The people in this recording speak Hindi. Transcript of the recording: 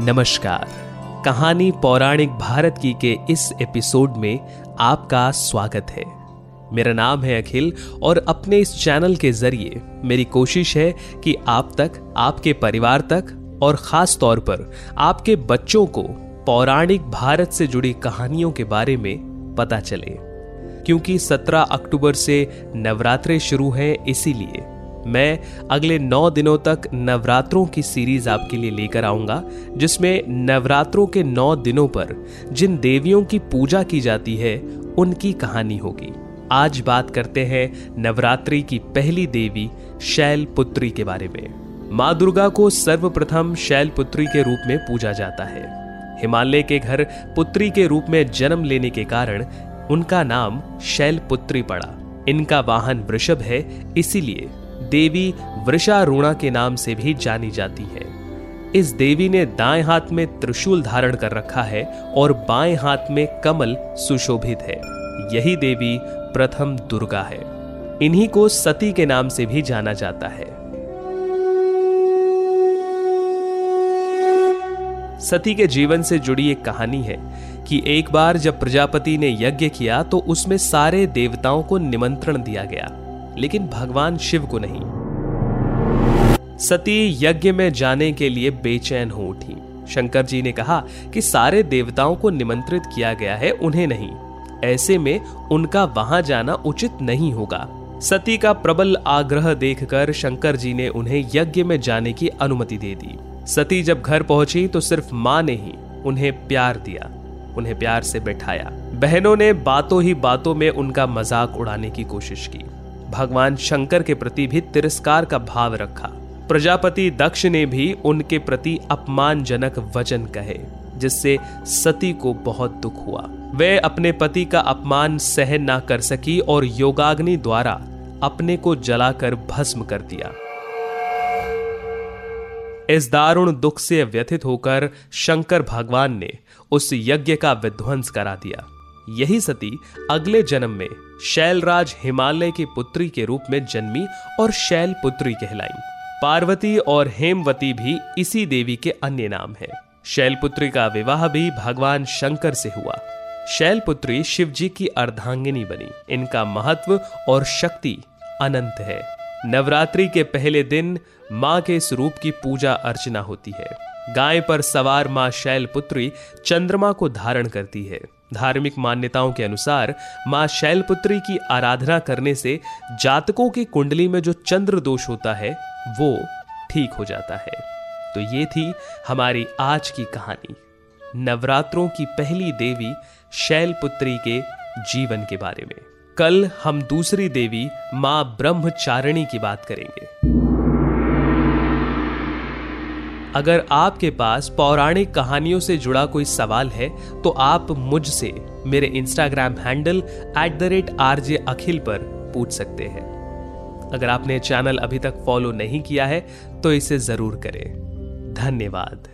नमस्कार। कहानी पौराणिक भारत की के इस एपिसोड में आपका स्वागत है। मेरा नाम है अखिल और अपने इस चैनल के ज़रिए मेरी कोशिश है कि आप तक, आपके परिवार तक और खास तौर पर आपके बच्चों को पौराणिक भारत से जुड़ी कहानियों के बारे में पता चले। क्योंकि 17 अक्टूबर से नवरात्रे शुरू हैं इसीलिए मैं अगले नौ दिनों तक नवरात्रों की सीरीज़ आपके लिए लेकर आऊँगा, जिसमें नवरात्रों के नौ दिनों पर जिन देवियों की पूजा की जाती है, उनकी कहानी होगी। आज बात करते हैं नवरात्रि की पहली देवी शैल पुत्री के बारे में। माँ दुर्गा को सर्वप्रथम शैल पुत्री के रूप में पूजा जाता है। हिमालय के घर पुत्री के रूप में जन्म लेने के कारण उनका नाम शैल पुत्री पड़ा। इनका वाहन वृषभ है, इसीलिए देवी वृषारूणा के नाम से भी जानी जाती है। इस देवी ने दाएँ हाथ में त्रिशूल धारण कर रखा है और बाएँ हाथ में कमल सुशोभित है। यही देवी प्रथम दुर्गा है। इन्हीं को सती के नाम से भी जाना जाता है। सती के जीवन से जुड़ी एक कहानी है कि एक बार जब प्रजापति ने यज्ञ किया तो उसमें सारे देवताओं को निमंत्रण दिया गया। लेकिन भगवान शिव को नहीं। सती यज्ञ में जाने के लिए बेचैन हो उठी। शंकर जी ने कहा कि सारे देवताओं को निमंत्रित किया गया है, उन्हें नहीं। ऐसे में उनका वहाँ जाना उचित नहीं होगा। सती का प्रबल आग्रह देखकर शंकर जी ने उन्हें यज्ञ में जाने की अनुमति दे दी। सती जब घर पहुँची तो सिर्फ़ माँ ने ही उन्हें प्यार दिया, उन्हें प्यार से बैठाया। बहनों ने बातों ही बातों में उनका मज़ाक उड़ाने की कोशिश की। भगवान शंकर के प्रति भी तिरस्कार का भाव रखा। प्रजापति दक्ष ने भी उनके प्रति अपमानजनक वचन कहे, जिससे सती को बहुत दुख हुआ। वे अपने पति का अपमान सहन ना कर सकी और योगाग्नि द्वारा अपने को जलाकर भस्म कर दिया। इस दारुण दुख से व्यथित होकर शंकर भगवान ने उस यज्ञ का विध्वंस करा दिया। यही सती अगले जन्म में शैलराज हिमालय की पुत्री के रूप में जन्मी और शैल पुत्री कहलाई। पार्वती और हेमवती भी इसी देवी के अन्य नाम है। शैलपुत्री का विवाह भी भगवान शंकर से हुआ। शैलपुत्री शिव जी की अर्धांगिनी बनी। इनका महत्व और शक्ति अनंत है। नवरात्रि के पहले दिन माँ के स्वरूप की पूजा अर्चना होती है। गाय पर सवार माँ शैलपुत्री चंद्रमा को धारण करती है। धार्मिक मान्यताओं के अनुसार माँ शैलपुत्री की आराधना करने से जातकों की कुंडली में जो चंद्र दोष होता है, वो ठीक हो जाता है। तो ये थी हमारी आज की कहानी। नवरात्रों की पहली देवी शैलपुत्री के जीवन के बारे में। कल हम दूसरी देवी माँ ब्रह्मचारिणी की बात करेंगे। अगर आपके पास पौराणिक कहानियों से जुड़ा कोई सवाल है तो आप मुझसे मेरे Instagram handle at the rate R J Akhil पर पूछ सकते हैं। अगर आपने चैनल अभी तक फॉलो नहीं किया है तो इसे ज़रूर करें। धन्यवाद।